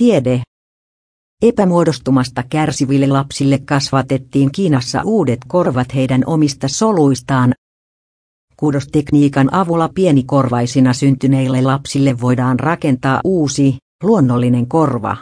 Tiede. Epämuodostumasta kärsiville lapsille kasvatettiin Kiinassa uudet korvat heidän omista soluistaan. Kudostekniikan avulla pienikorvaisina syntyneille lapsille voidaan rakentaa uusi, luonnollinen korva.